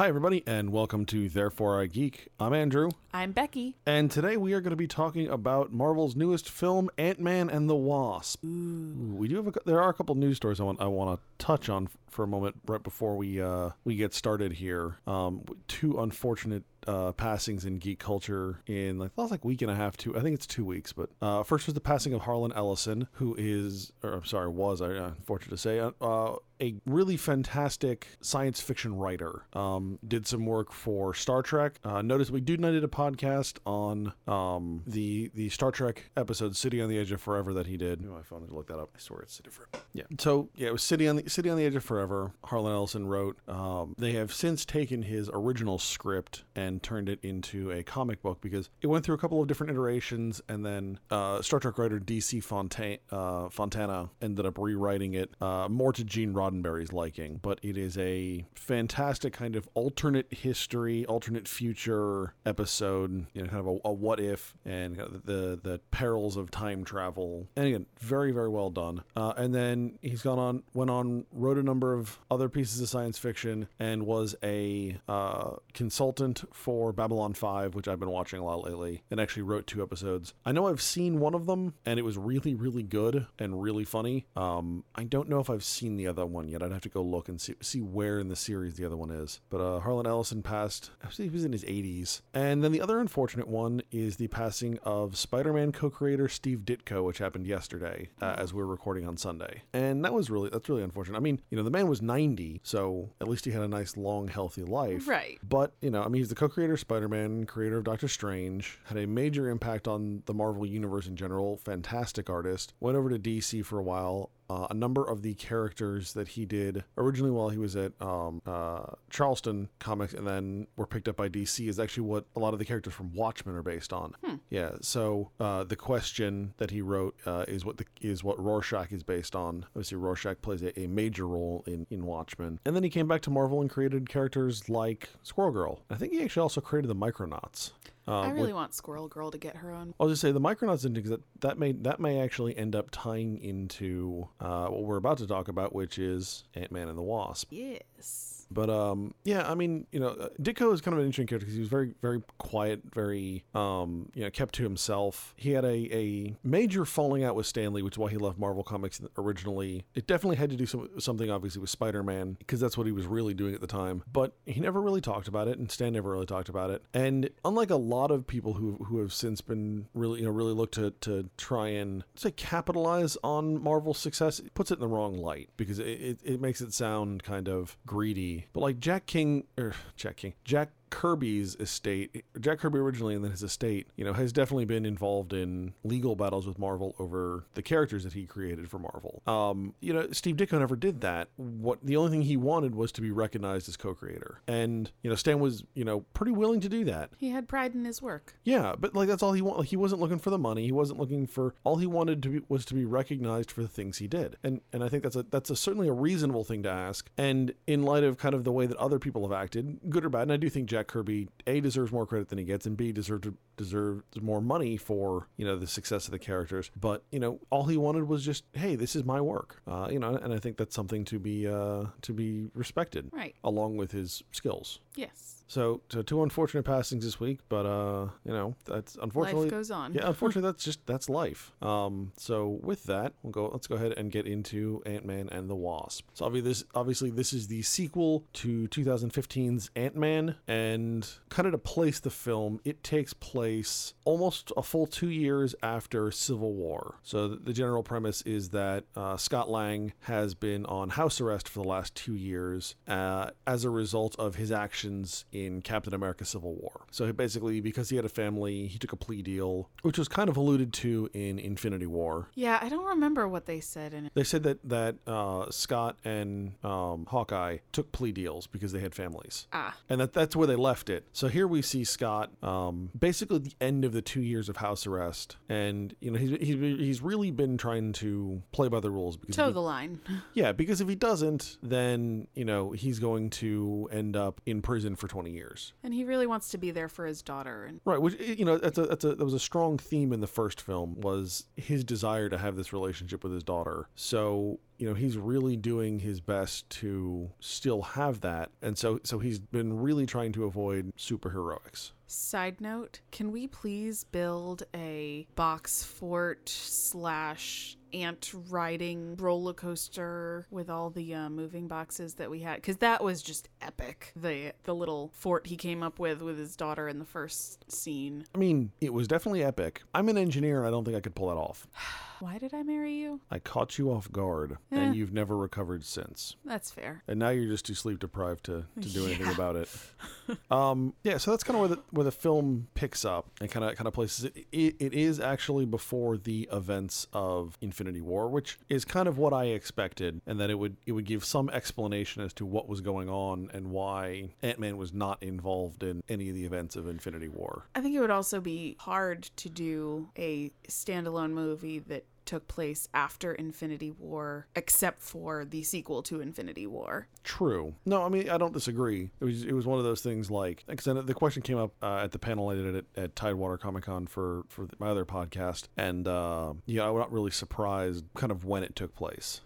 Hi, everybody, and welcome to Therefore I Geek. I'm Andrew, I'm Becky. and today we are going to be talking about Marvel's newest film, Ant Man and the Wasp. Ooh, we do have a, there are a couple news stories I want I want to touch on for a moment right before we uh, we get started here. Um, two unfortunate uh, passings in geek culture in like was like week and a half two I think it's two weeks but uh, first was the passing of Harlan Ellison who is or I'm sorry was I uh, unfortunate to say uh, a really fantastic science fiction writer. Um, did some work for Star Trek. Uh, notice we do did a podcast on um, the the Star Trek episode City on the Edge of Forever that he did. Oh, I found to look that up. I swear it's City Forever yeah. So yeah it was City on the City on the Edge of Forever Harlan Ellison wrote um, they have since taken his original script and turned it into a comic book because it went through a couple of different iterations and then uh, Star Trek writer DC Fontaine, uh, Fontana ended up rewriting it uh, more to Gene Roddenberry's liking. But it is a fantastic kind of alternate history alternate future episode you know kind of a, a what if and the the perils of time travel. And again very very well done. Uh, and then he's gone on went on wrote a number of other pieces of science fiction and was a uh, consultant for Babylon 5 which I've been watching a lot lately and actually wrote two episodes. I know I've seen one of them and it was really really good and really funny. Um, I don't know if I've seen the other one yet. I'd have to go look and see see where in the series the other one is. But uh, Harlan Ellison passed he was in his 80s and then the other unfortunate one is the passing of Spider-Man co-creator Steve Ditko which happened yesterday uh, as we are recording on Sunday. And that was really that's really unfortunate. I mean you know the man was 90 so at least he had a nice long healthy life Right. but, you know, I mean, he's the co creator of Spider Man, creator of Doctor Strange, had a major impact on the Marvel Universe in general, fantastic artist. Went over to DC for a while. Uh, a number of the characters that he did originally while he was at um, uh, Charlton Comics and then were picked up by DC is actually what a lot of the characters from Watchmen are based on. Yeah, so uh, the question that he wrote uh, is what the, is what Rorschach is based on. Obviously, Rorschach plays a, a major role in, in Watchmen, and then he came back to Marvel and created characters like Squirrel Girl. I think he actually also created the Micronauts. Uh, I really want Squirrel Girl to get her own. I'll just say the Micronauts because that, that may that may actually end up tying into uh, what we're about to talk about, which is Ant Man and the Wasp. Yes. But um, yeah, I mean, you know, Ditko is kind of an interesting character because he was very, very quiet, very, um, you know, kept to himself. He had a, a major falling out with Stan Lee, which is why he left Marvel Comics originally. It definitely had to do some, something, obviously, with Spider Man because that's what he was really doing at the time. But he never really talked about it, and Stan never really talked about it. And unlike a lot of people who who have since been really, you know, really looked to to try and say capitalize on Marvel's success, it puts it in the wrong light because it, it, it makes it sound kind of greedy. But like Jack King or Jack King, Jack Kirby's estate, Jack Kirby originally and then his estate, you know, has definitely been involved in legal battles with Marvel over the characters that he created for Marvel. Um, you know, Steve Ditko never did that. What the only thing he wanted was to be recognized as co-creator. And, you know, Stan was, you know, pretty willing to do that. He had pride in his work. Yeah, but like that's all he wanted. Like, he wasn't looking for the money. He wasn't looking for all he wanted to be was to be recognized for the things he did. And and I think that's a that's a certainly a reasonable thing to ask. And in light of kind of the way that other people have acted, good or bad, and I do think Jack Kirby a deserves more credit than he gets, and b deserves deserves more money for you know the success of the characters. But you know all he wanted was just hey, this is my work. Uh, you know, and I think that's something to be uh, to be respected, Right. along with his skills. Yes. So, so two unfortunate passings this week, but uh, you know, that's unfortunately Life goes on. yeah, unfortunately that's just that's life. Um, so with that, we'll go. Let's go ahead and get into Ant Man and the Wasp. So obviously this, obviously this is the sequel to 2015's Ant Man, and kind of to place the film, it takes place almost a full two years after Civil War. So the, the general premise is that uh, Scott Lang has been on house arrest for the last two years uh, as a result of his actions in Captain America: Civil War. So he basically, because he had a family, he took a plea deal, which was kind of alluded to in Infinity War. Yeah, I don't remember what they said in it. They said that that uh, Scott and um, Hawkeye took plea deals because they had families, Ah. and that that's where they left it. So here we see Scott, um, basically at the end of the two years of house arrest, and you know he's he's, he's really been trying to play by the rules because Toe he- the line. yeah, because if he doesn't, then you know he's going to end up in prison for twenty years. and he really wants to be there for his daughter. And Right, which you know that's a that's a that was a strong theme in the first film was his desire to have this relationship with his daughter. So you know, he's really doing his best to still have that. And so so he's been really trying to avoid superheroics. Side note, can we please build a box fort slash ant riding roller coaster with all the uh, moving boxes that we had because that was just epic the the little fort he came up with with his daughter in the first scene I mean, it was definitely epic. I'm an engineer and I don't think I could pull that off. why did i marry you I caught you off guard Eh. and you've never recovered since. that's fair And now you're just too sleep deprived to, to do anything about it. um, yeah, so that's kind of where the where the film picks up and kind of kind of places it. it. It is actually before the events of Infinity War, which is kind of what I expected, and that it would it would give some explanation as to what was going on and why Ant Man was not involved in any of the events of Infinity War. i think it would also be hard to do a standalone movie that took place after infinity war except for the sequel to infinity war True. No, I mean I don't disagree. It was it was one of those things like because the question came up uh, at the panel I did at, at Tidewater Comic Con for for my other podcast, and uh, yeah, I'm not really surprised kind of when it took place.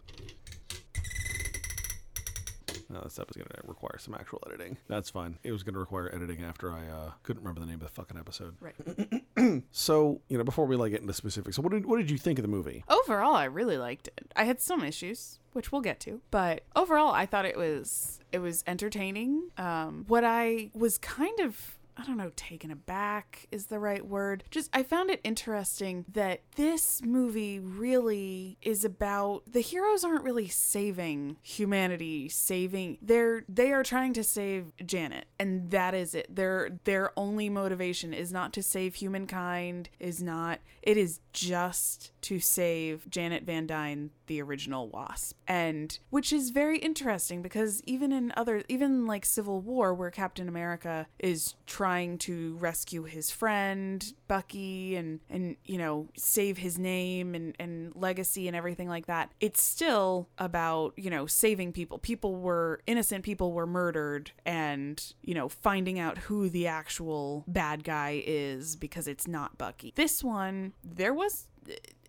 No, this stuff is going to require some actual editing. That's fine. It was going to require editing after I uh, couldn't remember the name of the fucking episode. right So, you know, before we like get into specifics, so what did what did you think of the movie? overall i really liked it i had some issues which we'll get to but overall i thought it was it was entertaining um what i was kind of I don't know, taken aback is the right word. Just, I found it interesting that this movie really is about the heroes aren't really saving humanity, saving, they're, they are trying to save Janet. And that is it. Their, their only motivation is not to save humankind, is not, it is just to save Janet Van Dyne, the original Wasp. And which is very interesting because even in other even like Civil War where Captain America is trying to rescue his friend Bucky and and you know save his name and and legacy and everything like that, it's still about, you know, saving people. People were innocent people were murdered and, you know, finding out who the actual bad guy is because it's not Bucky. This one there was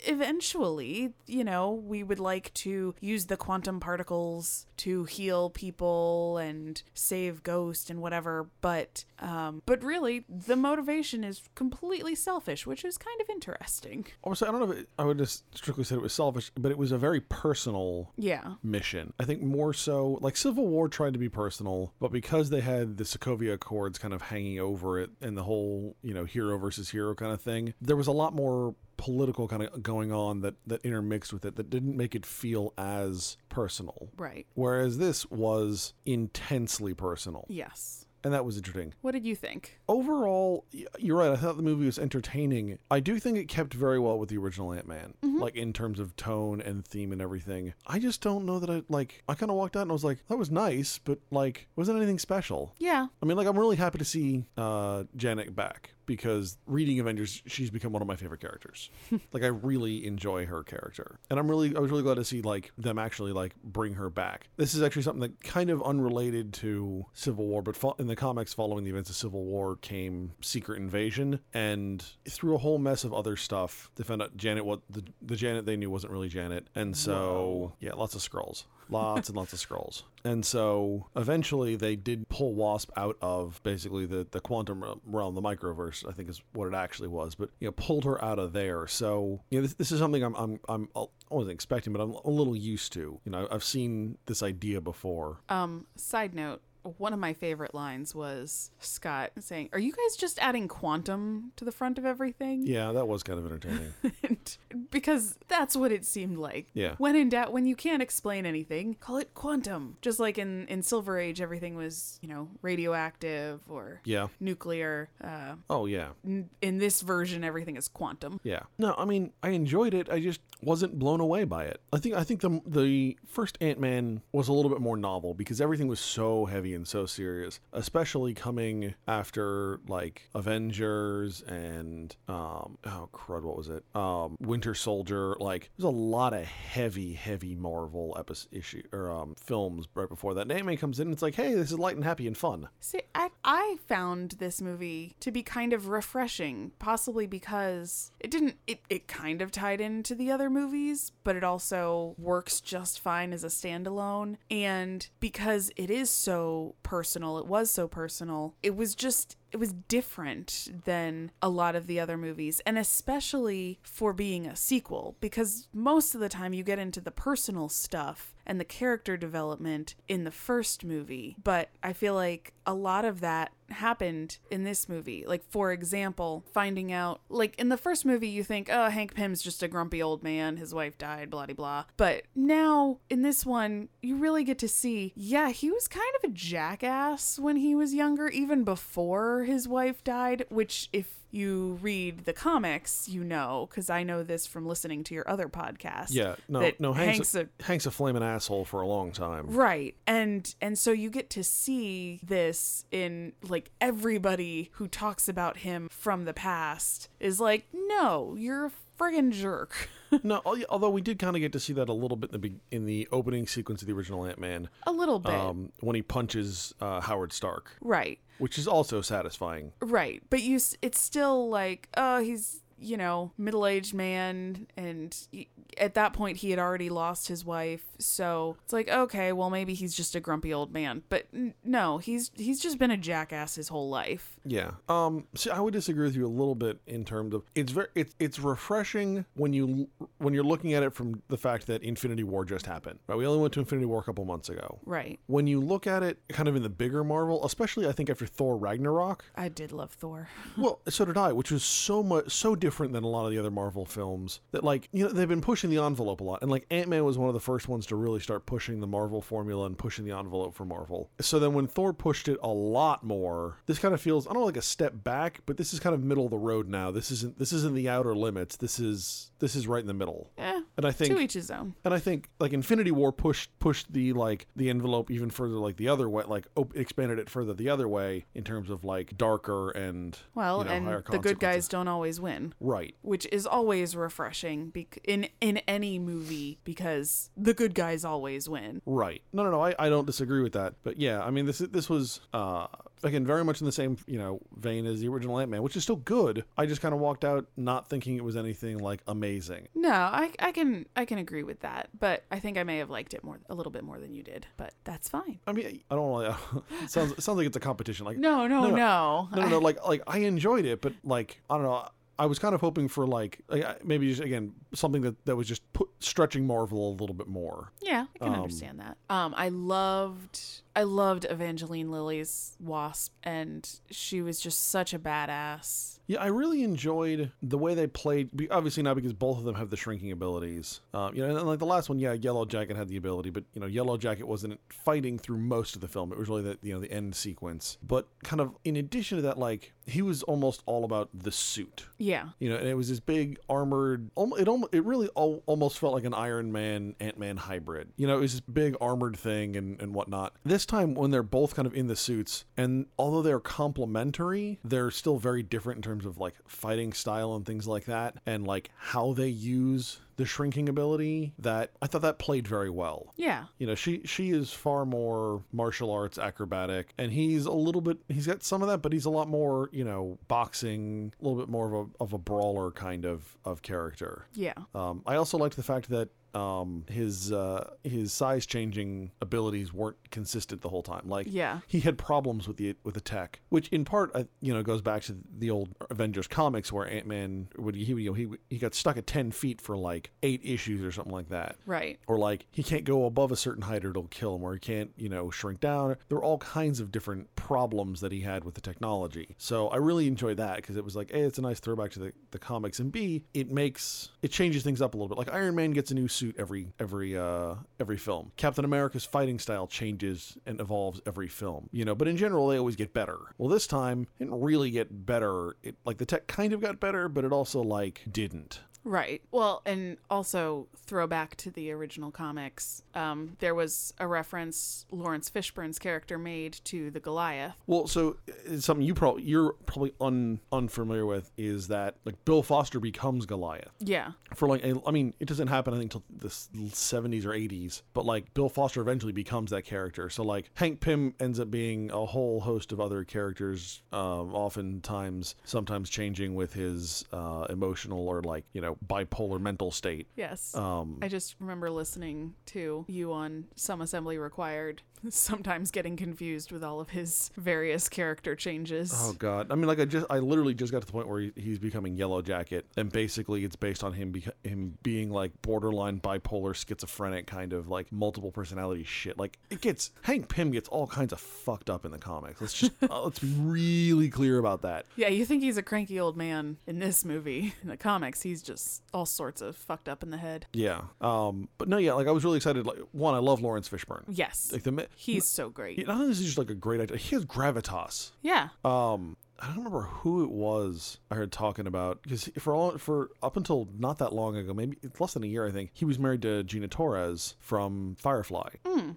eventually, you know, we would like to use the quantum particles to heal people and save Ghost and whatever, but um but really the motivation is completely selfish, which is kind of interesting. Obviously, I don't know if it, I would just strictly say it was selfish, but it was a very personal Yeah. mission. I think more so, like Civil War tried to be personal, but because they had the Sokovia Accords kind of hanging over it and the whole, you know, hero versus hero kind of thing, there was a lot more political kind of going on that that intermixed with it that didn't make it feel as personal. Right. Whereas this was intensely personal. Yes. And that was interesting. What did you think? Overall, you're right. I thought the movie was entertaining. I do think it kept very well with the original Ant Man, like in terms of tone and theme and everything. I just don't know that I like. I kind of walked out and I was like, that was nice, but like, wasn't anything special. Yeah. I mean, like, I'm really happy to see uh, Janet back because reading Avengers, she's become one of my favorite characters. like, I really enjoy her character, and I'm really, I was really glad to see like them actually like bring her back. This is actually something that kind of unrelated to Civil War, but fo- in the comics following the events of Civil War came Secret Invasion, and through a whole mess of other stuff, they found out Janet what the the Janet they knew wasn't really Janet, and so yeah, lots of scrolls lots and lots of scrolls. And so eventually they did pull Wasp out of basically the, the quantum realm, the microverse, I think is what it actually was, but you know, pulled her out of there. So, you know, this, this is something I'm, I'm, I'm, I wasn't expecting, but I'm a little used to. You know, I've seen this idea before. Um, side note, one of my favorite lines was Scott saying, Are you guys just adding quantum to the front of everything? Yeah, that was kind of entertaining. And- because that's what it seemed like. Yeah. When in doubt, when you can't explain anything, call it quantum. Just like in, in Silver Age, everything was, you know, radioactive or yeah. nuclear. Uh, Oh, yeah. n- in this version, everything is quantum. Yeah. No, I mean, I enjoyed it. I just wasn't blown away by it. I think I think the the first Ant-Man was a little bit more novel because everything was so heavy and so serious, especially coming after like Avengers and um oh crud, what was it? Um Winter Soldier. Like there's a lot of heavy, heavy Marvel episode issue or um films right before that. And comes in and it's like, hey, this is light and happy and fun. See, I, I found this movie to be kind of refreshing, possibly because it didn't, it, it kind of tied into the other movies, but it also works just fine as a standalone. And because it is so personal, it was so personal, it was just, it was different than a lot of the other movies, and especially for being a sequel, because most of the time you get into the personal stuff and the character development in the first movie, but I feel like a lot of that happened in this movie. Like, for example, finding out, like, in the first movie, you think, oh, Hank Pym's just a grumpy old man, his wife died, blah, blah, blah. But now, in this one, you really get to see, yeah, he was kind of a jackass when he was younger, even before his wife died, which, if you read the comics, you know, because I know this from listening to your other podcast. Yeah, no, no, Hank's, Hank's a, Hank's a flaming asshole for a long time. Right. And and so you get to see this in like everybody who talks about him from the past is like, "No, you're a friggin' jerk." no, although we did kind of get to see that a little bit in the in the opening sequence of the original Ant Man, a little bit. um, when he punches uh, Howard Stark, right. Which is also satisfying. Right. But you it's still like, oh, he's, you know, middle-aged man and y- at that point he had already lost his wife. So it's like, okay, well maybe he's just a grumpy old man. But n- no, he's he's just been a jackass his whole life. Yeah. Um. See, I would disagree with you a little bit in terms of it's very it's it's refreshing when you when you're looking at it from the fact that Infinity War just happened. Right. We only went to Infinity War a couple months ago. Right. When you look at it kind of in the bigger Marvel, especially I think after Thor Ragnarok, I did love Thor. well, so did I, which was so much so different than a lot of the other Marvel films that like, you know, they've been pushing the envelope a lot. And like Ant-Man was one of the first ones to really start pushing the Marvel formula and pushing the envelope for Marvel. So then when Thor pushed it a lot more, this kind of feels don't know like a step back, but this is kind of middle of the road now. This isn't this isn't the outer limits. This is this is right in the middle. Yeah. And I think to each his own. and I think like Infinity War pushed pushed the like the envelope even further like the other way like op- expanded it further the other way in terms of like darker and Well, you know, and the good guys don't always win. right which is always refreshing bec- in in any movie because the good guys always win. right no no no I, I don't disagree with that but yeah I mean this this was uh again very much in the same you know vein as the original Ant Man which is still good I just kind of walked out not thinking it was anything like amazing No, I I can I can agree with that, but I think I may have liked it more a little bit more than you did, but that's fine. I mean I don't want to sounds it sounds like it's a competition like No, no, No, no. no. no, no, no. Like, like I enjoyed it, but like, I don't know. I was kind of hoping for like, like maybe just again something that that was just put, stretching Marvel a little bit more. Yeah, I can Um, understand that. Um, I loved I loved Evangeline Lilly's Wasp, and she was just such a badass. Yeah, I really enjoyed the way they played. Obviously, not because both of them have the shrinking abilities. Um, you know, and like the last one, yeah, Yellow Jacket had the ability, but you know, Yellow Jacket wasn't fighting through most of the film. It was really the you know the end sequence. But kind of in addition to that, like he was almost all about the suit. Yeah, You know, and it was this big armored. It almost, it really almost felt like an Iron Man Ant Man hybrid. You know, it was this big armored thing and and whatnot. This time, when they're both kind of in the suits, and although they're complementary, they're still very different in terms of like fighting style and things like that, and like how they use the shrinking ability. That I thought that played very well. yeah, You know, she she is far more martial arts acrobatic, and he's a little bit. He's got some of that, but he's a lot more, you know, boxing, a little bit more of a of a brawler kind of of character. yeah, Um, I also liked the fact that um, his uh, his size changing abilities weren't consistent the whole time. Like yeah, he had problems with the with the tech, which in part uh, you know goes back to the old Avengers comics where Ant Man would he you know he he got stuck at ten feet for like eight issues or something like that. Right. or like he can't go above a certain height or it'll kill him or he can't you know shrink down. There were all kinds of different problems that he had with the technology. So i really enjoyed that because it was like a it's a nice throwback to the, the comics and b it makes it changes things up a little bit. Like iron man gets a new suit every every uh every film. Captain america's fighting style changes and evolves every film you know but in general they always get better. Well this time it didn't really get better. It like the tech kind of got better but it also like didn't Right. Well, and also throwback to the original comics. Um, there was a reference Laurence Fishburne's character made to the Goliath. Well, so it's something you probably you're probably un, unfamiliar with is that like Bill Foster becomes Goliath Yeah. for like a, I mean it doesn't happen I think until the 70s or 80s, but like Bill Foster eventually becomes that character. So like Hank Pym ends up being a whole host of other characters, um, oftentimes sometimes changing with his uh, emotional or like you know bipolar mental state. Yes. Um, I just remember listening to you on Some Assembly Required, sometimes getting confused with all of his various character changes. Oh god! I mean, like I just, I literally just got to the point where he, he's becoming Yellow Jacket, and basically it's based on him, beca- him being like borderline bipolar, schizophrenic, kind of like multiple personality shit. Like it gets Hank Pym gets all kinds of fucked up in the comics. Let's just uh, let's be really clear about that. Yeah, you think he's a cranky old man in this movie. In the comics, he's just all sorts of fucked up in the head. Yeah. Um. But no, yeah. Like I was really excited. Like one, I love Laurence Fishburne. Yes. Like the He's so great. not only is he just like a great actor, he has gravitas. Yeah. Um, I don't remember who it was I heard talking about because for all for up until not that long ago, maybe it's less than a year, I think he was married to Gina Torres from Firefly,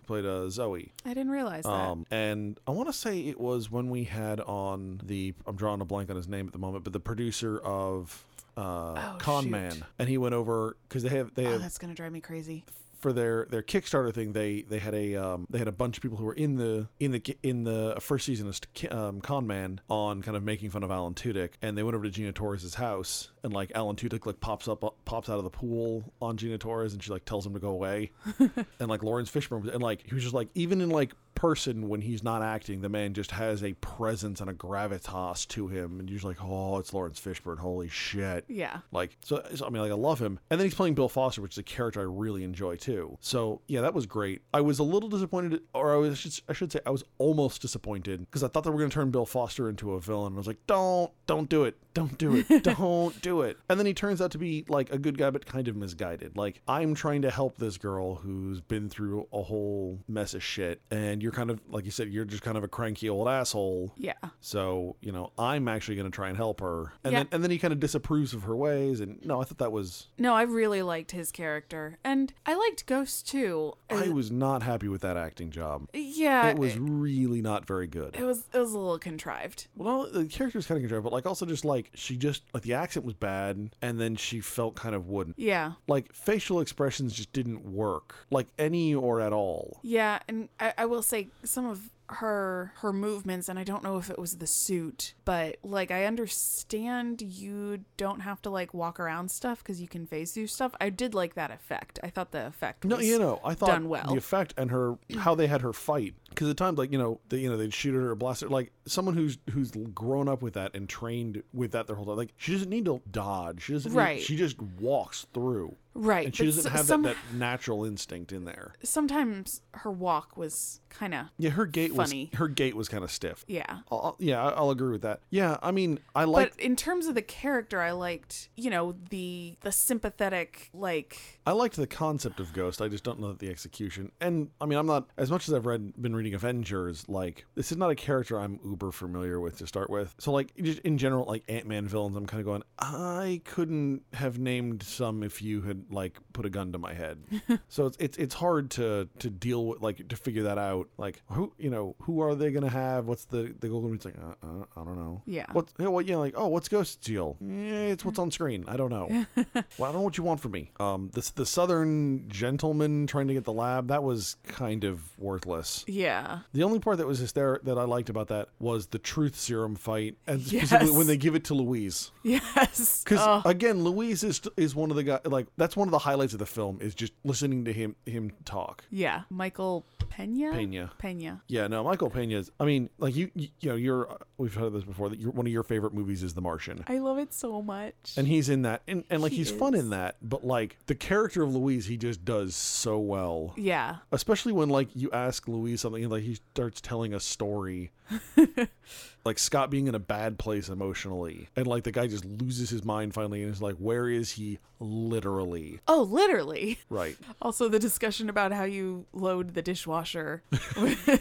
played uh, Zoe. I didn't realize that. Um, and I want to say it was when we had on the I'm drawing a blank on his name at the moment, but the producer of uh, Oh, Con shoot. Man, and he went over because they have they oh, have that's gonna drive me crazy. for their their Kickstarter thing, they they had a um, they had a bunch of people who were in the in the in the first season of um, Con Man on kind of making fun of Alan Tudyk, and they went over to Gina Torres's house, and like Alan Tudyk like pops up pops out of the pool on Gina Torres, and she like tells him to go away, and like Laurence Fishburne, was- and like he was just like even in like person when he's not acting, the man just has a presence and a gravitas to him, and you're just like, oh, it's Laurence Fishburne, holy shit. Yeah. Like, so, so, I mean, like, I love him. And then he's playing Bill Foster, which is a character I really enjoy too. So, yeah, that was great. I was a little disappointed, or I was, I should, I should say, I was almost disappointed because I thought they were going to turn Bill Foster into a villain. I was like, don't, don't do it. Don't do it. don't do it. And then he turns out to be like a good guy, but kind of misguided. Like, I'm trying to help this girl who's been through a whole mess of shit. And you're kind of, like you said, you're just kind of a cranky old asshole. Yeah. So, you know, I'm actually going to try and help her. And Yeah. then and then he kind of disapproves of her ways and no, I thought that was No, I really liked his character, and I liked Ghost too. I was not happy with that acting job. yeah, It was really not very good. It was. It was a little contrived. Well, the character was kind of contrived, but like also just like she just like the accent was bad, and then she felt kind of wooden. Yeah. Like facial expressions just didn't work, like any or at all. Yeah, and I, I will say some of her her movements and I don't know if it was the suit, but like I understand you don't have to like walk around stuff cuz you can phase through stuff. I did like that effect. I thought the effect was No, you know, I thought done well. the effect and her how they had her fight because at times like you know they you know they'd shoot at her or blast her like someone who's who's grown up with that and trained with that their whole life like she doesn't need to dodge she doesn't need- Right. she just walks through right. and she doesn't have some, that, that natural instinct in there. sometimes her walk was kind of Yeah, her gait Funny. was her gait was kind of stiff. yeah. I'll, yeah, I'll agree with that. Yeah, I mean, I like but in terms of the character, I liked, you know, the the sympathetic like I liked the concept of Ghost. I just don't know the execution. And I mean, I'm not as much as I've read, been reading Avengers. Like, this is not a character I'm uber familiar with to start with. So, like, just in general, like Ant Man villains, I'm kind of going. I couldn't have named some if you had like put a gun to my head. so it's it's it's hard to to deal with like to figure that out. Like, who you know who are they gonna have? What's the the goal? It's like uh, uh, I don't know. Yeah. What's you know, what? Yeah, like oh, what's Ghost deal? Eh, it's what's on screen. I don't know. well, I don't know what you want from me. Um, this the Southern gentleman trying to get the lab that was kind of worthless. yeah. The only part that was there that I liked about that was the truth serum fight, and specifically when they give it to Luis. Yes. Because Oh, again, Luis is is one of the guys. Like that's one of the highlights of the film is just listening to him him talk. yeah. Michael Pena? Pena. Pena. Yeah, no, Michael Pena's. I mean, like you, you, you know, you're. We've heard this before. That you're, one of your favorite movies is The Martian. I love it so much. and he's in that and, and like He he's fun in that but like the character of luis he just does so well yeah. especially when like you ask luis something and like he starts telling a story like scott being in a bad place emotionally and like the guy just loses his mind finally and is like where is he literally Oh, literally. Right. Also, the discussion about how you load the dishwasher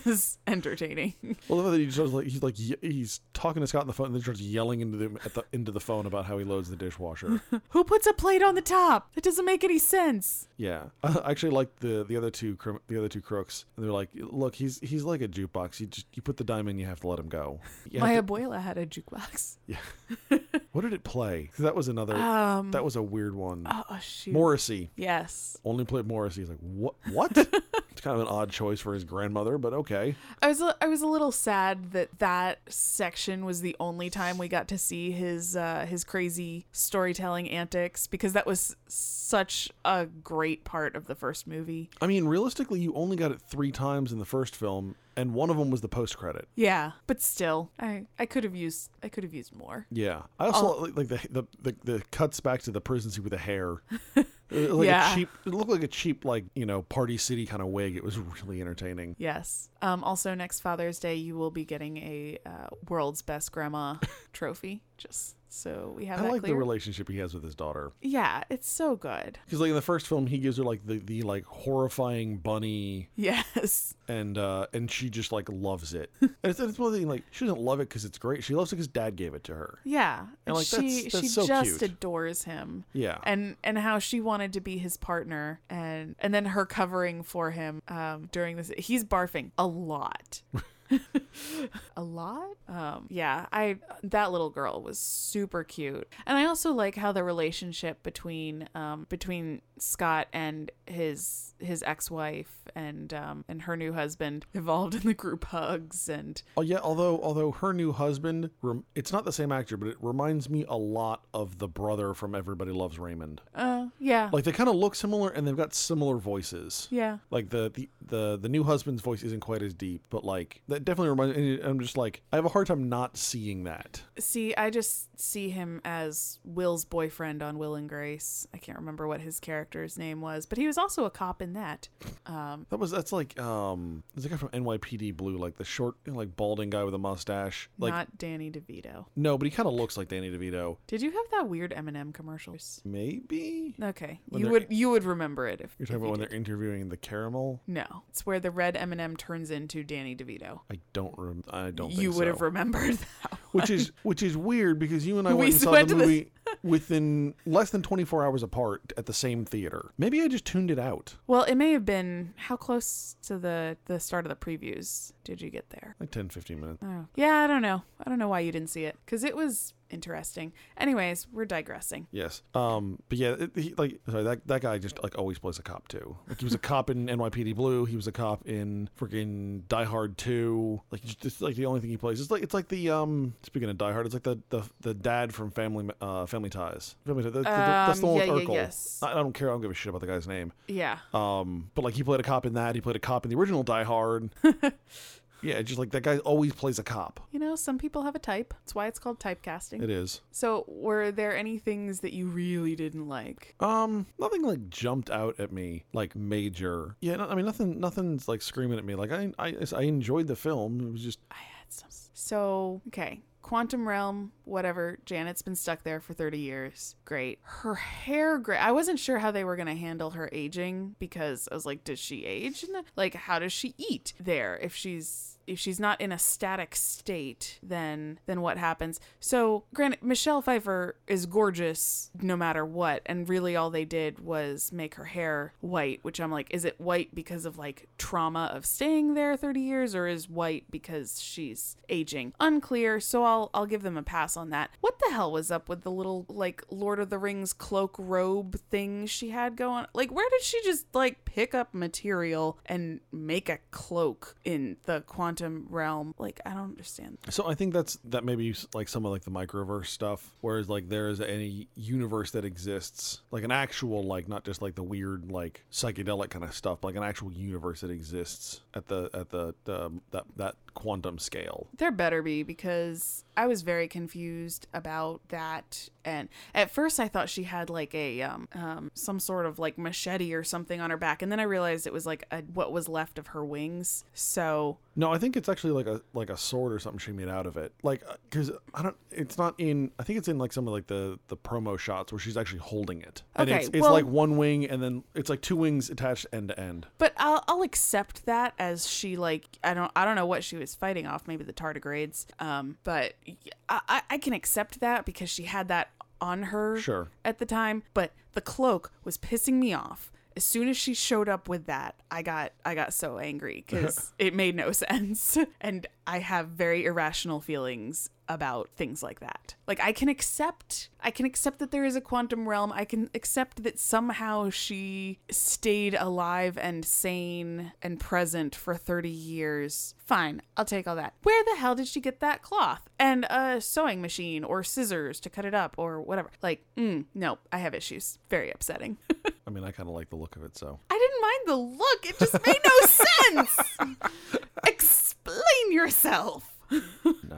was entertaining. Well, the other he just like he's like ye- he's talking to Scott on the phone and then starts yelling into the, at the into the phone about how he loads the dishwasher. Who puts a plate on the top? That doesn't make any sense. yeah, I actually like the the other two the other two crooks. And they're like, look, he's he's like a jukebox. You just you put the dime in, you have to let him go. You My to- abuela had a jukebox. Yeah. What did it play? 'Cause that was another. Um, that was a weird one. oh shoot. Morrissey Yes. only played Morrissey. He's like, what? What? it's kind of an odd choice for his grandmother, but okay. I was a, I was a little sad that that section was the only time we got to see his uh, his crazy storytelling antics because that was such a great part of the first movie. I mean, realistically, you only got it three times in the first film, and one of them was the post credit. Yeah, but still, I I could have used I could have used more. Yeah, I also like, like the, the the the cuts back to the prison scene with the hair. Like Yeah. a cheap. It looked like a cheap, like you know, Party City kind of wig. It was really entertaining. Yes. Um. Also, next Father's Day, you will be getting a uh, World's Best Grandma trophy. Just so we have I that like clear. the relationship he has with his daughter. yeah, it's so good. Because like in the first film, he gives her like the the like horrifying bunny, Yes. and uh and she just like loves it. and it's, it's one thing like she doesn't love it because it's great. She loves it because dad gave it to her. Yeah. And, like, she that's- that's she so just cute. adores him. Yeah. And and how she wanted to be his partner and and then her covering for him um during this he's barfing a lot. a lot? Um yeah i that little girl was super cute. And i also like how the relationship between um between scott and his his ex-wife and um and her new husband evolved in the group hugs and Oh yeah, although although her new husband, rem- it's not the same actor, but it reminds me a lot of the brother from Everybody Loves Raymond. uh yeah Like they kind of look similar, and they've got similar voices. yeah Like the, the the the new husband's voice isn't quite as deep, but like that definitely reminds. me I'm just like I have a hard time not seeing that. See, I just see him as Will's boyfriend on Will and Grace. I can't remember what his character's name was, but he was also a cop in that. Um, That was that's like um there's a guy from NYPD Blue, like the short, you know, like balding guy with a mustache. Like not Danny DeVito. no, but he kind of looks like Danny DeVito. Did you have that weird M&M commercial? Maybe Okay, When you would you would remember it if you're if talking about you when did. they're interviewing the caramel. No, it's where the red M&M turns into Danny DeVito. I don't rem- I don't. You would so. have remembered that. which is which is weird because you and I We went and saw went the to the- movie within less than 24 hours apart at the same theater. Maybe I just tuned it out. Well, it may have been how close to the the start of the previews did you get there? Like 10 15 minutes. Oh. Yeah, I don't know. I don't know why you didn't see it because it was interesting. Anyways, we're digressing. Yes. Um but yeah, it, he, like sorry, that that guy just like always plays a cop too. Like he was a cop in NYPD Blue, he was a cop in freaking Die Hard 2. Like just, like the only thing he plays. It's like it's like the um speaking of Die Hard, it's like the the, the dad from Family uh Family Ties. Family Ties. That- that- that's the Um, one yeah, with yeah, yes. I, I don't care. I don't give a shit about the guy's name. Yeah. Um, but like he played a cop in that. He played a cop in the original Die Hard. yeah, just like that guy always plays a cop. You know, some people have a type. That's why it's called typecasting. It is. So, were there any things that you really didn't like? Um, nothing like jumped out at me like major. Yeah, no, I mean nothing. Nothing's like screaming at me. Like I, I, I enjoyed the film. It was just I had some. So, okay. Quantum Realm, whatever. Janet's been stuck there for 30 years. Great. Her hair. I wasn't sure how they were going to handle her aging because I was like, does she age? Like, how does she eat there if she's. If she's not in a static state, then then what happens? So, granted, Michelle Pfeiffer is gorgeous no matter what, and really all they did was make her hair white, which I'm like, is it white because of like trauma of staying there 30 years, or is white because she's aging? Unclear. So I'll I'll give them a pass on that. What the hell was up with the little like Lord of the Rings cloak robe thing she had going? Like, where did she just like pick up material and make a cloak in the quantum realm? Like, I don't understand. so. I think that's that maybe like some of like the microverse stuff. Whereas like there is any universe that exists, like an actual like not just like the weird like psychedelic kind of stuff, like an actual universe that exists at the at the, the that that quantum scale. There better be because I was very confused about that. And at first, I thought she had like a um, um some sort of like machete or something on her back, and then I realized it was like a, what was left of her wings. So No, I think it's actually like a like a sword or something she made out of it. Like because I don't. It's not in. I think it's in like some of like the the promo shots where she's actually holding it. And Okay, it's, it's well- like one wing and then it's like two wings attached end to end. But I'll, I'll accept that as she like I don't I don't know what she was fighting off maybe the tardigrades um but I, I- can accept that because she had that on her Sure. at the time but the cloak was pissing me off as soon as she showed up with that I got I got so angry because it made no sense and I have very irrational feelings about things like that. Like I can accept I can accept that there is a quantum realm. I can accept that somehow she stayed alive and sane and present for 30 years. Fine I'll take all that. Where the hell did she get that cloth and a sewing machine or scissors to cut it up or whatever? Like mm, no I have issues. Very upsetting. I mean, I kind of like the look of it, so. I didn't mind the look. It just made no sense. Explain yourself. I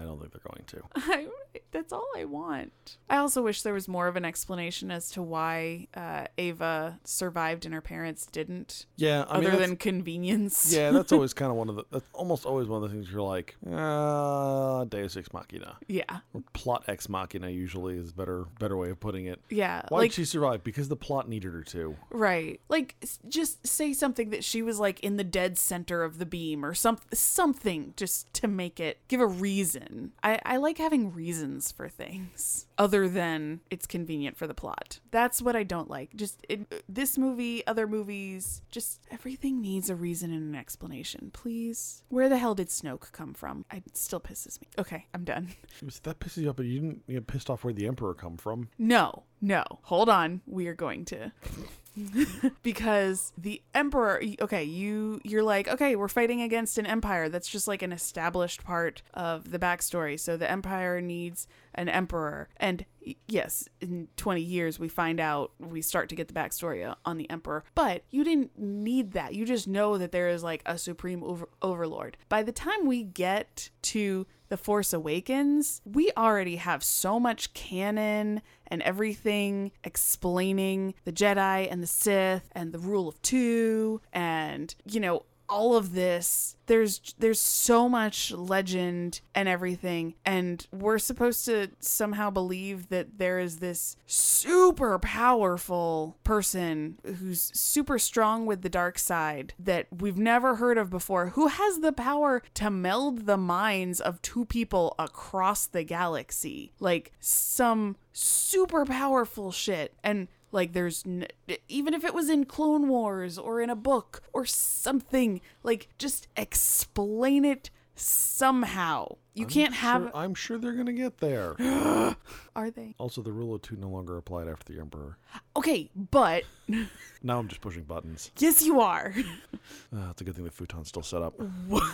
don't think they're going to. I, that's all I want. I also wish there was more of an explanation as to why uh, Ava survived and her parents didn't, Yeah, I other that's- than convenience. yeah, that's always kind of one of the. That's almost always one of the things you're like, uh, Deus Ex Machina, yeah, or plot ex machina. Usually is a better better way of putting it. yeah. Why like did she survive? Because the plot needed her to. Right. Like just say something that she was like in the dead center of the beam or some something just to make it give a reason. I I like having reasons for things other than it's convenient for the plot. That's what I don't like. Just it, this movie, other movies, just everything needs a reason and an explanation. Please. Where the hell did Snoke come from? I, it still pisses me. Okay, I'm done. That pisses you off, but you didn't get pissed off where the Emperor come from. No, no. Hold on. We are going to because the emperor okay, you you're like, okay, we're fighting against an empire. That's just like an established part of the backstory. So the empire needs an emperor. And yes, in 20 years we find out we start to get the backstory on the emperor. But you didn't need that. You just know that there is like a supreme over- overlord. By the time we get to the Force Awakens, we already have so much canon and everything explaining the Jedi and the Sith and the rule of two and, you know, all of this there's there's so much legend and everything and we're supposed to somehow believe that there is this super powerful person who's super strong with the dark side that we've never heard of before who has the power to meld the minds of two people across the galaxy like some super powerful shit. And like there's n- even if it was in clone wars or in a book or something like just explain it somehow you can't have Sure- I'm sure they're gonna get there. are they also, the rule of two no longer applied after the Emperor. okay but Now I'm just pushing buttons. yes you are Uh, it's a good thing the futon's still set up.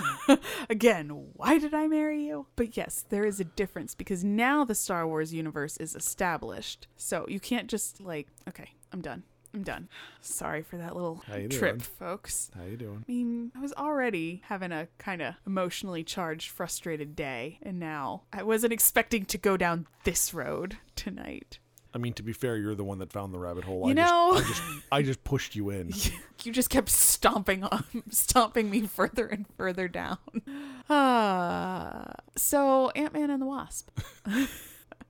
again why did i marry you but yes there is a difference because now the star wars universe is established so you can't just like okay i'm done i'm done sorry for that little trip doing? folks How you doing? I mean, I was already having a kind of emotionally charged, frustrated day, and now I wasn't expecting to go down this road tonight. I mean, to be fair, you're the one that found the rabbit hole. You I know- just, I just, I just pushed you in. You just kept stomping on, stomping me further and further down. Ah, so Ant Man and the Wasp.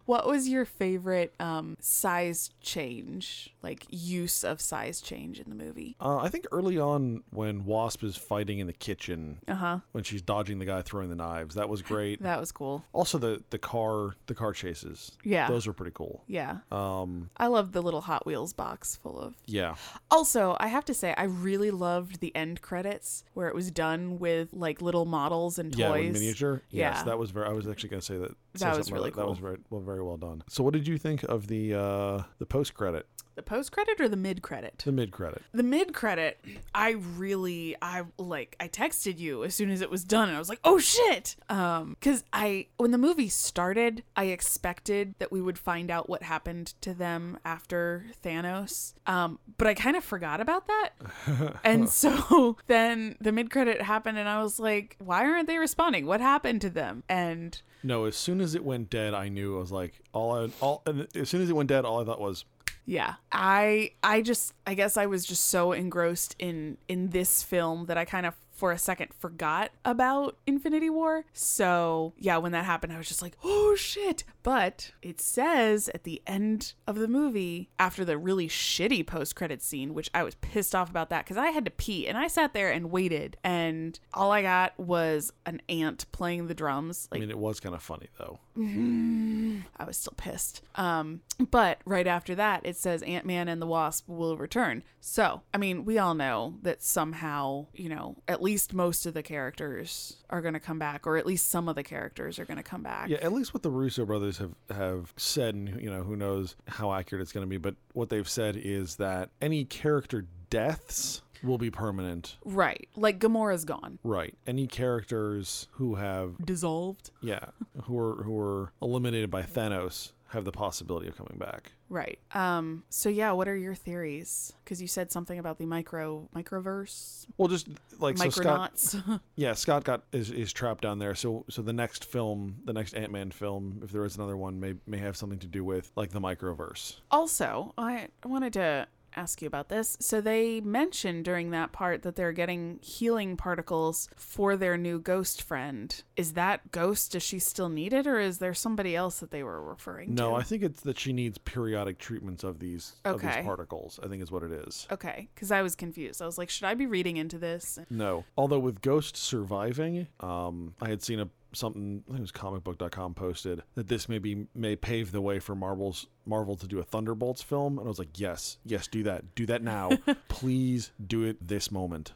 what was your favorite um, size change, like use of size change in the movie? Uh, I think early on when Wasp is fighting in the kitchen, Uh huh. when she's dodging the guy throwing the knives, that was great. That was cool. Also, the the car, the car chases, Yeah. those were pretty cool. yeah. Um, I love the little Hot Wheels box full of yeah, Also, I have to say, I really loved the end credits where it was done with like little models and toys. yeah, miniature. Yes, Yeah. that was very. I was actually gonna say that. Say That was something really like That was very well, very well done. So, what did you think of the uh the post credit, The post credit or the mid credit? the mid credit? The mid credit, I really, I like, I texted you as soon as it was done, and I was like, "Oh shit!" Um, because I, when the movie started, I expected that we would find out what happened to them after Thanos. Um, but I kind of forgot about that, and so then the mid credit happened, and I was like, "Why aren't they responding? What happened to them?" And No, as soon as it went dead, I knew. I was like, all I, all. And as soon as it went dead, all I thought was, Yeah. I I just I guess I was just so engrossed in in this film that I kind of for a second forgot about Infinity War. So, yeah, when that happened, I was just like, oh shit. But it says at the end of the movie, after the really shitty post credit scene, which I was pissed off about that because I had to pee and I sat there and waited, and all I got was an ant playing the drums. I mean, it was kind of funny though. I was still pissed. Um, but right after that, it says Ant Man and the Wasp will return. So, I mean, we all know that somehow, you know, at least most of the characters are going to come back, or at least some of the characters are going to come back. Yeah, at least what the Russo brothers have have said, and you know, who knows how accurate it's going to be, but what they've said is that any character deaths will be permanent. Right. Like Gamora's gone. Right. Any characters who have Dissolved. yeah, who are who are eliminated by Thanos have the possibility of coming back. Right. Um, so yeah, what are your theories? Because you said something about the micro microverse, Well, just like so Scott. Yeah, Scott got is, is trapped down there. So so the next film, the next Ant Man film, if there is another one, may may have something to do with like the microverse. Also, I wanted to ask you about this. So they mentioned during that part that they're getting healing particles for their new ghost friend. Is that ghost does she still need it or is there somebody else that they were referring to? No, I think it's that she needs periodic treatments of these of Okay. these particles. I think is what it is. Okay, cuz I was confused. I was like, should I be reading into this? No. Although with Ghost surviving, um, I had seen a something I think it was comicbook.com posted that this maybe may pave the way for Marvel's Marvel to do a Thunderbolts film and I was like, "Yes, yes, do that. Do that now. Please do it this moment."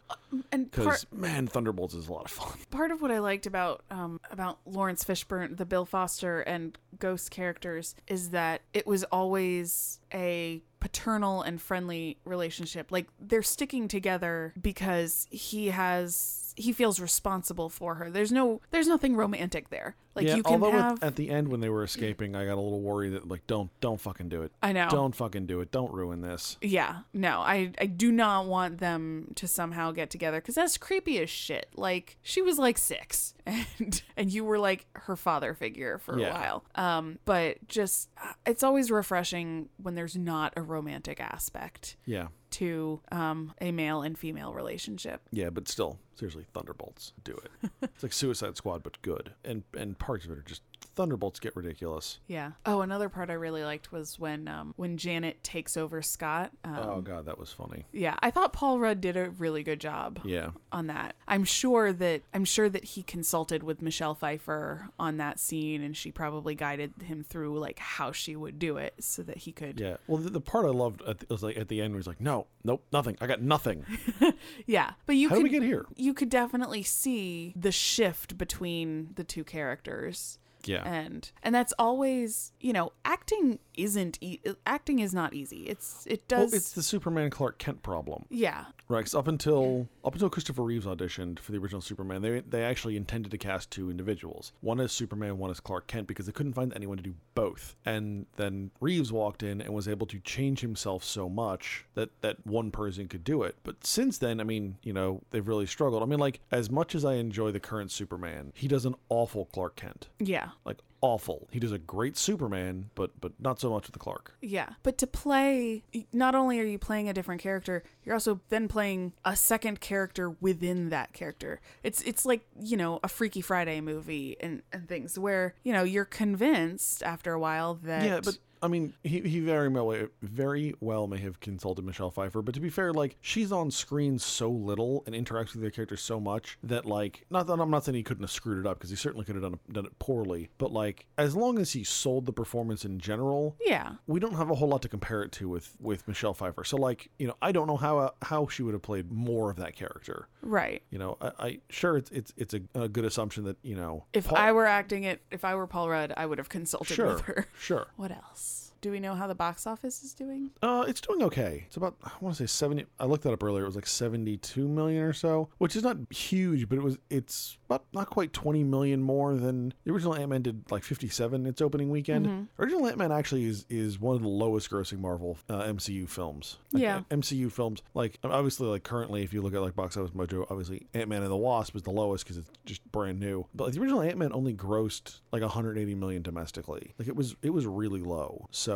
And Cuz man, Thunderbolts is a lot of fun. part of what I liked about um about Laurence Fishburne, the Bill Foster and Ghost characters is that it was always a paternal and friendly relationship. Like they're sticking together because he has he feels responsible for her. There's no there's nothing romantic there. Like yeah, you can although at- have at the end when they were escaping, I got a little worried that like don't don't fucking do it. I know. Don't fucking do it. Don't ruin this. Yeah, no, I I do not want them to somehow get together because that's creepy as shit. Like she was like six, and and you were like her father figure for a while. Um, but just uh, it's always refreshing when there's not a romantic aspect Yeah. To um a male and female relationship. Yeah, but still, seriously, Thunderbolts, do it. it's like Suicide Squad, but good. And and parts of it are just Thunderbolts get ridiculous. Yeah. Oh, another part I really liked was when um when Janet takes over Scott. Um, oh god, that was funny. Yeah, I thought Paul Rudd did a really good job. Yeah. on that. I'm sure that I'm sure that he consulted with Michelle Pfeiffer on that scene and she probably guided him through like how she would do it so that he could Yeah. Well, the, the part I loved at the, was like at the end where he's like, "No, nope, nothing. I got nothing. Yeah. But you How could did we get here?" you could definitely see the shift between the two characters. Yeah. And and that's always, you know, acting isn't e- acting is not easy. It's it well, does it's the Superman Clark Kent problem. Yeah. Right, 'cause up until up until Christopher Reeves auditioned for the original Superman, they they actually intended to cast two individuals, one as Superman, one as Clark Kent, because they couldn't find anyone to do both. And then Reeves walked in and was able to change himself so much that that one person could do it. But since then, I mean, you know, they've really struggled. I mean, like as much as I enjoy the current Superman, he does an awful Clark Kent, Yeah. like awful. He does a great Superman, but but not so much with the Clark. Yeah. But to play, not only are you playing a different character, you're also then playing a second character within that character. It's it's like, you know, a Freaky Friday movie and, and things where, you know, you're convinced after a while that Yeah, but I mean, he, he very well very well may have consulted Michelle Pfeiffer, but to be fair, like she's on screen so little and interacts with the character so much that like not that I'm not saying he couldn't have screwed it up because he certainly could have done done it poorly, but like as long as he sold the performance in general, Yeah. we don't have a whole lot to compare it to with with Michelle Pfeiffer. So like you know, I don't know how how she would have played more of that character. Right. You know, I, I sure it's it's it's a, a good assumption that you know If Paul- I were acting it, if I were Paul Rudd, I would have consulted sure with her. sure What else? Do we know how the box office is doing? Uh, it's doing okay. It's about I want to say seventy. I looked that up earlier. It was like seventy-two million or so, which is not huge, but it was. It's about not quite twenty million more than the original Ant Man did. Like fifty-seven its opening weekend. Original Ant Man actually is is one of the lowest-grossing Marvel uh, MCU films. Like, Yeah. MCU films. Like obviously, like currently, if you look at like Box Office Mojo, obviously Ant Man and the Wasp is the lowest because it's just brand new. But like, the original Ant Man only grossed like 180 million domestically. Like it was it was really low. So,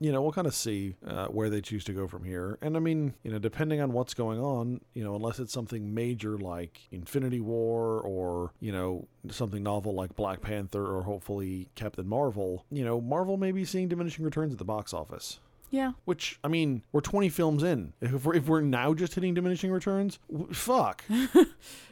you know, we'll kind of see uh, where they choose to go from here. And I mean, you know, depending on what's going on, you know, unless it's something major like Infinity War or, you know, something novel like Black Panther or hopefully Captain Marvel, you know, Marvel may be seeing diminishing returns at the box office. Yeah. Which I mean, we're 20 films in. If we're, if we're now just hitting diminishing returns, w- fuck.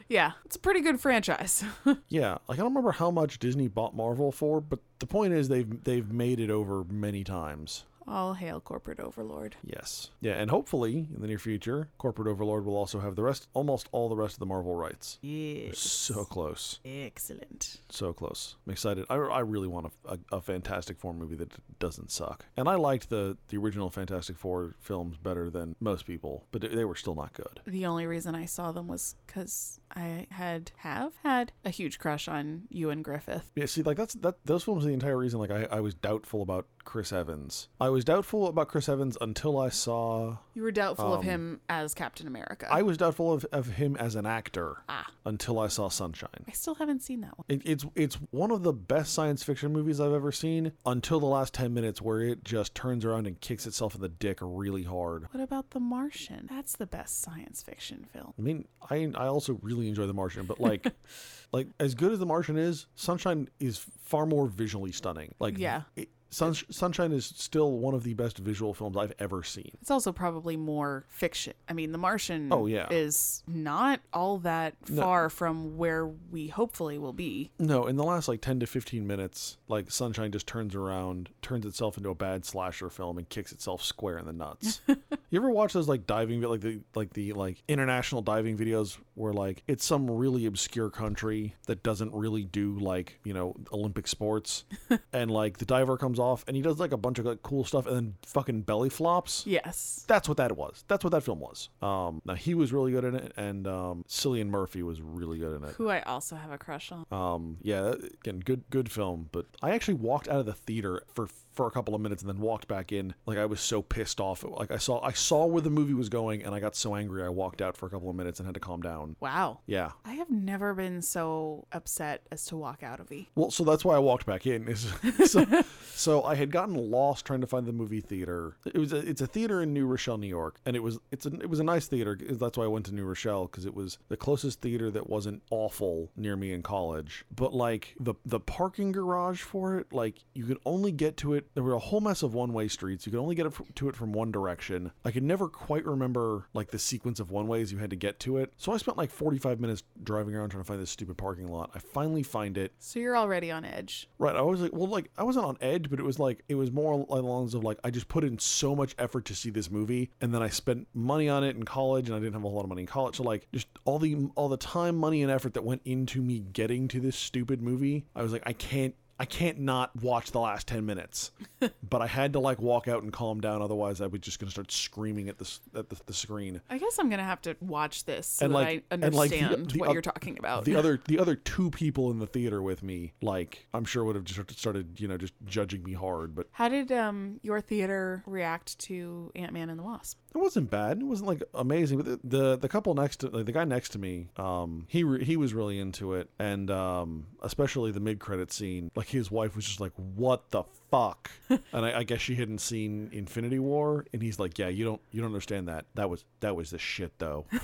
Yeah. It's a pretty good franchise. yeah, like I don't remember how much Disney bought Marvel for, but the point is they've they've made it over many times. All hail corporate overlord. Yes. Yeah, and hopefully in the near future, Corporate Overlord will also have the rest, almost all the rest of the Marvel rights. Yes. So close, Excellent. so close. I'm excited. I, I really want a, a, a Fantastic Four movie that doesn't suck. And I liked the the original Fantastic Four films better than most people, but they were still not good. The only reason I saw them was because I had have had a huge crush on Ioan Gruffudd. Yeah, see, like that's that. Those films are the entire reason. Like, I, I was doubtful about Chris Evans. I was doubtful about Chris Evans until I saw. You were doubtful of Um, him as Captain America. I was doubtful of, of him as an actor ah, until I saw Sunshine. I still haven't seen that one. It, it's it's one of the best science fiction movies I've ever seen until the last ten minutes, where it just turns around and kicks itself in the dick really hard. What about The Martian? That's the best science fiction film. I mean, I I also really enjoy The Martian, but like, like as good as The Martian is, Sunshine is far more visually stunning. Like, Yeah. it, Sun, Sunshine is still one of the best visual films I've ever seen. It's also probably more fiction. I mean, The Martian Oh, yeah. is not all that No. far from where we hopefully will be. No, in the last like 10 to 15 minutes, like Sunshine just turns around, turns itself into a bad slasher film and kicks itself square in the nuts. you ever watch those like diving vi- like the like the like international diving videos where like it's some really obscure country that doesn't really do like, you know, Olympic sports and like the diver comes off and he does like a bunch of like cool stuff and then fucking belly flops? Yes. That's what that was. That's what that film was. Um now he was really good in it and um Cillian Murphy was really good in it. Who I also have a crush on. Um, yeah, again, good good film. But I actually walked out of the theater for for a couple of minutes and then walked back in. Like I was so pissed off. Like I saw I saw where the movie was going and I got so angry I walked out for a couple of minutes and had to calm down. Wow. Yeah. I have never been so upset as to walk out of the. Well, so that's why I walked back in. Is so, so I had gotten lost trying to find the movie theater. It was a, it's a theater in New Rochelle, New York, and it was it's a, it was a nice theater. That's why I went to New Rochelle because it was the closest theater that wasn't awful near me in college. But like the the parking garage for it, like you could only get to it. There were a whole mess of one way streets. You could only get to it from one direction. I could never quite remember like the sequence of one ways you had to get to it. So I spent like 45 minutes driving around trying to find this stupid parking lot. I finally find it. So you're already on edge. Right. I was like, well, like I wasn't on edge, but it was like it was more along the lines of like I just put in so much effort to see this movie, and then I spent money on it in college, and I didn't have a whole lot of money in college. So like just all the all the time, money, and effort that went into me getting to this stupid movie, I was like, I can't. I can't not watch the last 10 minutes. but I had to like walk out and calm down otherwise I was just going to start screaming at this at the, the screen. I guess I'm gonna have to watch this so And, that like- I and, like, the- understand the what you're talking about. The other the other two people in the theater with me like I'm sure would have just started, you know, just judging me hard, but How did um your theater react to Ant Man and the Wasp? It wasn't bad. It wasn't like amazing, but the the, the couple next to like, the guy next to me, um, he re- he was really into it, and um, especially the mid credit scene. Like his wife was just like, "What the fuck?" and I, I guess she hadn't seen Infinity War, and he's like, "Yeah, you don't you don't understand that. That was that was the shit though."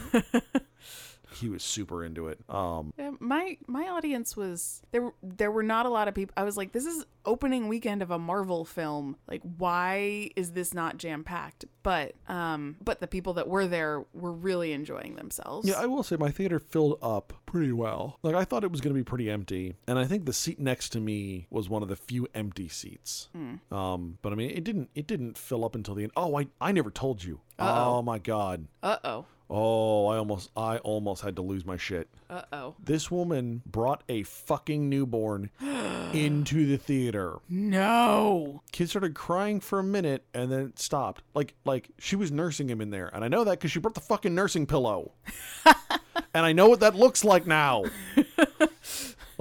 he was super into it. Um, Yeah, my my audience was there. There were not a lot of people. I was like, this is opening weekend of a Marvel film. Like, why is this not jam packed? But um, but the people that were there were really enjoying themselves. Yeah, I will say my theater filled up pretty well. Like I thought it was going to be pretty empty, and I think the seat next to me was one of the few empty seats. Um, but I mean, it didn't it didn't fill up until the end. Oh, I I never told you. Uh-oh. Oh my god. Uh oh. Oh, I almost I almost had to lose my shit. Uh oh. This woman brought a fucking newborn into the theater. No. Kid started crying for a minute and then it stopped. Like like she was nursing him in there, and I know that because she brought the fucking nursing pillow. and I know what that looks like now.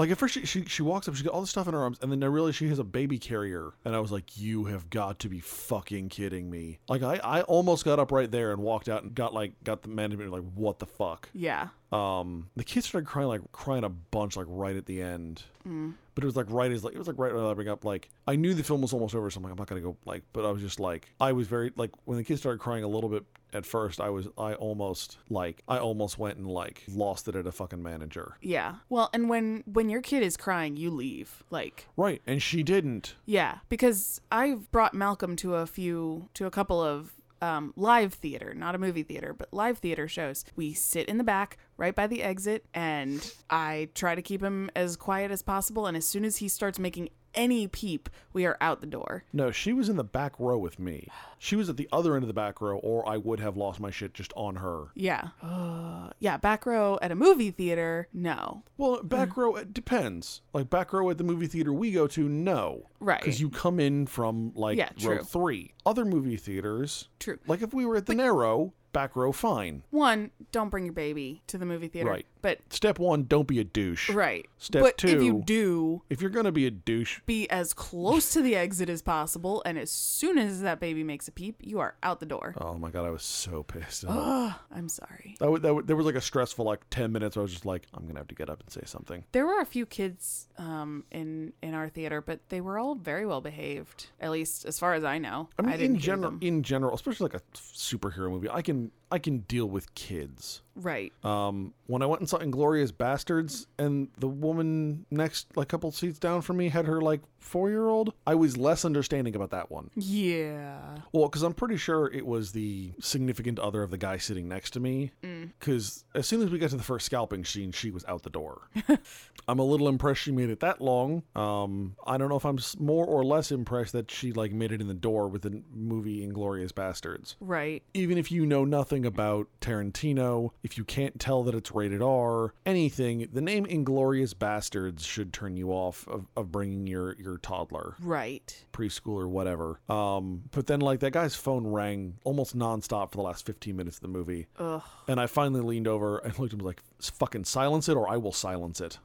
like at first she, she she walks up, she got all the stuff in her arms, and then I realized she has a baby carrier, and I was like, "You have got to be fucking kidding me!" Like I I almost got up right there and walked out and got like got the management like, "What the fuck?" Yeah. Um, the kids started crying like crying a bunch like right at the end. but it was like right as like it was like right when I bring up like I knew the film was almost over, so I'm like I'm not gonna go like, but I was just like I was very like when the kids started crying a little bit at first, I was I almost like I almost went and like lost it at a fucking manager. Yeah. Well, and when when your kid is crying, you leave. Like, Right, and she didn't. yeah, because I've brought Malcolm to a few to a couple of um, live theater, not a movie theater, but live theater shows. We sit in the back right by the exit, and I try to keep him as quiet as possible. And as soon as he starts making any peep, we are out the door. No, she was in the back row with me. She was at the other end of the back row, or I would have lost my shit just on her. Yeah. Uh, yeah, back row at a movie theater, no. Well, back row it depends. Like back row at the movie theater we go to, no, Right. Because you come in from like Yeah, row true. three. Other movie theaters, True. like if we were at the narrow, back row, fine. One, don't bring your baby to the movie theater. Right. But Step one, don't be a douche. right. Step but if you do, If you're gonna be a douche, be as close to the exit as possible, and as soon as that baby makes a peep, you are out the door. oh my god, I was so pissed. Ugh, I'm sorry. That, would, that would, there was like a stressful like ten minutes. Where I was just like, I'm gonna have to get up and say something. There were a few kids um, in in our theater, but they were all very well behaved. At least as far as I know. I mean, didn't in general, in general, especially like a superhero movie, I can I can deal with kids. Right. Um, when I went and saw Inglourious Basterds, and the woman next, like, a couple seats down from me had her like four year old, I was less understanding about that one. Yeah. Well, because I'm pretty sure it was the significant other of the guy sitting next to me. Because as soon as we got to the first scalping scene, she was out the door. I'm a little impressed she made it that long. Um, I don't know if I'm more or less impressed that she like made it in the door with the movie Inglourious Basterds Right. even if you know nothing about Tarantino, if you can't tell that it's rated R, anything, the name Inglourious Basterds should turn you off of, of bringing your, your toddler, Right. preschool or whatever. Um, but then, like, that guy's phone rang almost nonstop for the last 15 minutes of the movie. Ugh. And I finally leaned over and looked at him like, fucking silence it or I will silence it.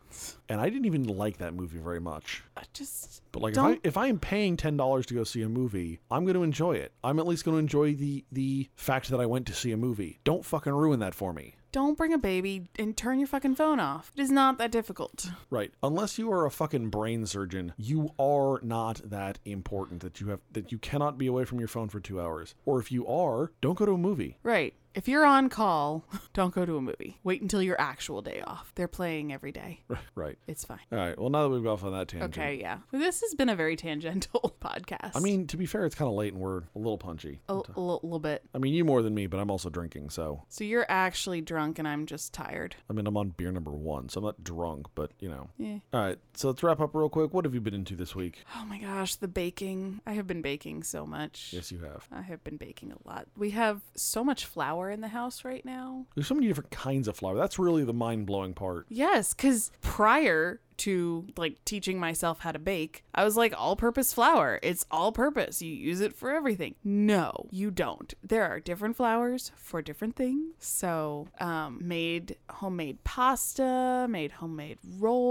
And I didn't even like that movie very much. I just But like if I if I am paying ten dollars to go see a movie, I'm going to enjoy it. I'm at least going to enjoy the the fact that I went to see a movie. Don't fucking ruin that for me. don't bring a baby and turn your fucking phone off. It is not that difficult. Right. Unless you are a fucking brain surgeon, you are not that important that you have that you cannot be away from your phone for 2 hours. Or if you are, don't go to a movie. Right. If you're on call, don't go to a movie. Wait until your actual day off. They're playing every day. Right. It's fine. All right. Well, now that we've got off on that tangent. Okay, yeah. This has been a very tangential podcast. I mean, to be fair, it's kind of late and we're a little punchy. a, a little bit. I mean, you more than me, but I'm also drinking, so So you're actually drunk and I'm just tired. I mean, I'm on beer number 1, so I'm not drunk, but, you know. Yeah. All right. So let's wrap up real quick. What have you been into this week? Oh my gosh, the baking. I have been baking so much. Yes, you have. I have been baking a lot. We have so much flour in the house right now. There's so many different kinds of flour. That's really the mind blowing part. Yes, because prior to like teaching myself how to bake, I was like, all purpose flour. It's all purpose. You use it for everything. No, you don't. There are different flours for different things. So, um, made homemade pasta, made homemade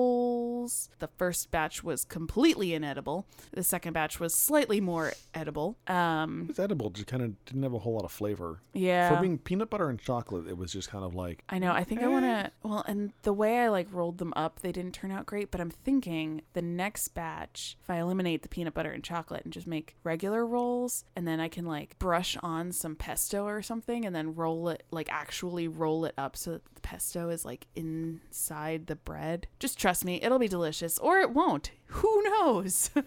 rolls. The first batch was completely inedible. The second batch was slightly more edible. Um, It's edible, just kind of didn't have a whole lot of flavor. yeah. For being peanut butter and chocolate, it was just kind of like, I know. I think I want to. Well, and the way I like rolled them up, they didn't turn out great. But I'm thinking the next batch, if I eliminate the peanut butter and chocolate and just make regular rolls, and then I can like brush on some pesto or something, and then roll it, like actually roll it up so that the pesto is like inside the bread. Just trust me, it'll be delicious, or it won't. Who knows?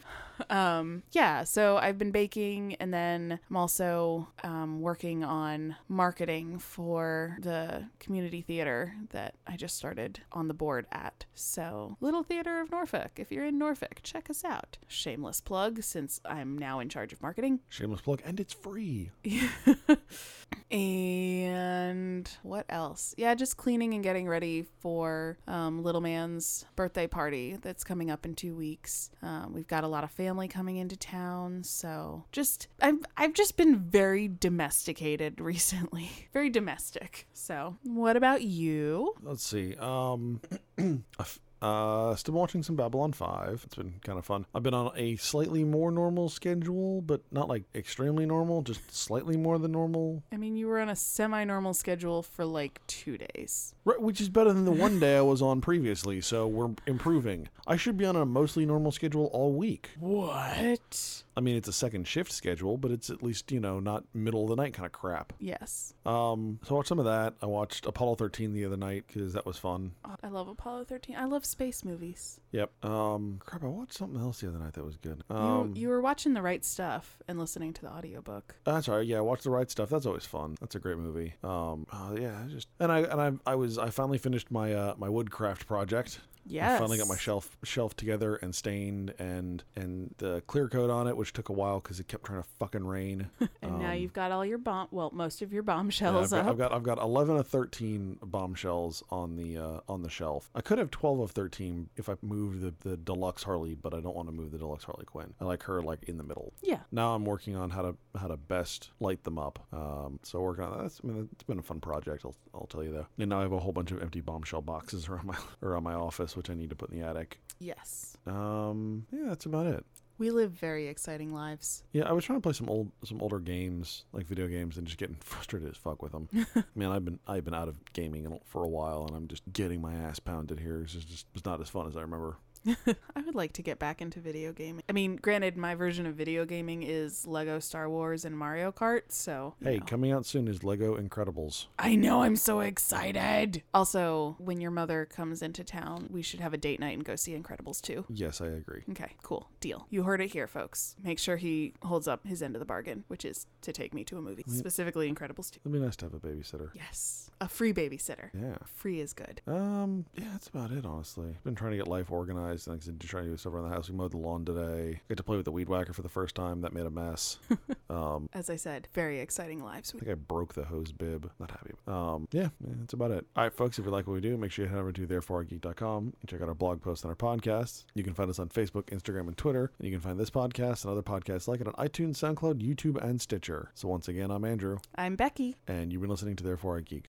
um yeah so i've been baking and then i'm also um, working on marketing for the community theater that i just started on the board at. So little theater of norfolk if you're in norfolk check us out. Shameless plug since i'm now in charge of marketing. Shameless plug, and it's free. and what else? Yeah, just cleaning and getting ready for um, little man's birthday party that's coming up in two weeks. Um, we've got a lot of family coming into town, so just I've I've just been very domesticated recently, very domestic. So, what about you? Let's see. Um, Uh, still watching some Babylon 5. It's been kind of fun. I've been on a slightly more normal schedule, but not like extremely normal, just slightly more than normal. I mean, you were on a semi normal schedule for like two days. Right, which is better than the one day I was on previously, so we're improving. I should be on a mostly normal schedule all week. What? I mean, it's a second shift schedule, but it's at least, you know, not middle of the night kind of crap. Yes. Um, so I watched some of that. I watched Apollo 13 the other night because that was fun. Oh, I love Apollo 13. I love space movies. Yep. Um, crap, I watched something else the other night that was good. You, Um, you were watching the right stuff and listening to the audiobook. That's all right. Yeah, watch the right stuff. That's always fun. That's a great movie. Um, uh, yeah, I just and I and I I was I finally finished my uh my woodcraft project. Yes. I finally got my shelf shelf together and stained and and the clear coat on it, which took a while because it kept trying to fucking rain. And now Um, you've got all your bomb, well, most of your Yeah, I've, bombshells got, up. I've got I've got eleven of thirteen bombshells on the uh, on the shelf. I could have twelve of thirteen if I moved the, the deluxe Harley, but I don't want to move the deluxe Harley Quinn. I like her like in the middle. yeah. Now I'm working on how to how to best light them up. Um, so working on that. That's, I mean, it's been a fun project. I'll, I'll tell you that. And now I have a whole bunch of empty bombshell boxes around my around my office, which I need to put in the attic. Yes. Um, yeah, that's about it. We live very exciting lives. Yeah, I was trying to play some old some older games, like video games, and just getting frustrated as fuck with them. Man, I've been I've been out of gaming for a while, and I'm just getting my ass pounded here. It's just, just it's not as fun as I remember. I would like to get back into video gaming. I mean, granted, my version of video gaming is Lego Star Wars and Mario Kart, so. Hey, know. coming out soon is Lego Incredibles. I know, I'm so excited. Also, when your mother comes into town, we should have a date night and go see Incredibles 2. Yes, I agree. Okay, cool. Deal. You heard it here, folks. Make sure he holds up his end of the bargain, which is to take me to a movie, specifically Incredibles 2. It'd be nice to have a babysitter. Yes. A free babysitter. Yeah. Free is good. Um, yeah, that's about it, honestly. Been trying to get life organized and I said, just trying to do stuff around the house. We mowed the lawn today. Got to play with the weed whacker for the first time. That made a mess. um, As I said, very exciting lives. I think I broke the hose bib. Not happy. Um, yeah, yeah, that's about it. All right, folks, if you like what we do, make sure you head over to thereforegeek.com and check out our blog posts and our podcasts. You can find us on Facebook, Instagram, and Twitter. And you can find this podcast and other podcasts like it on iTunes, SoundCloud, YouTube, and Stitcher. So once again, I'm Andrew, I'm Becky. and you've been listening to Therefore I Geek.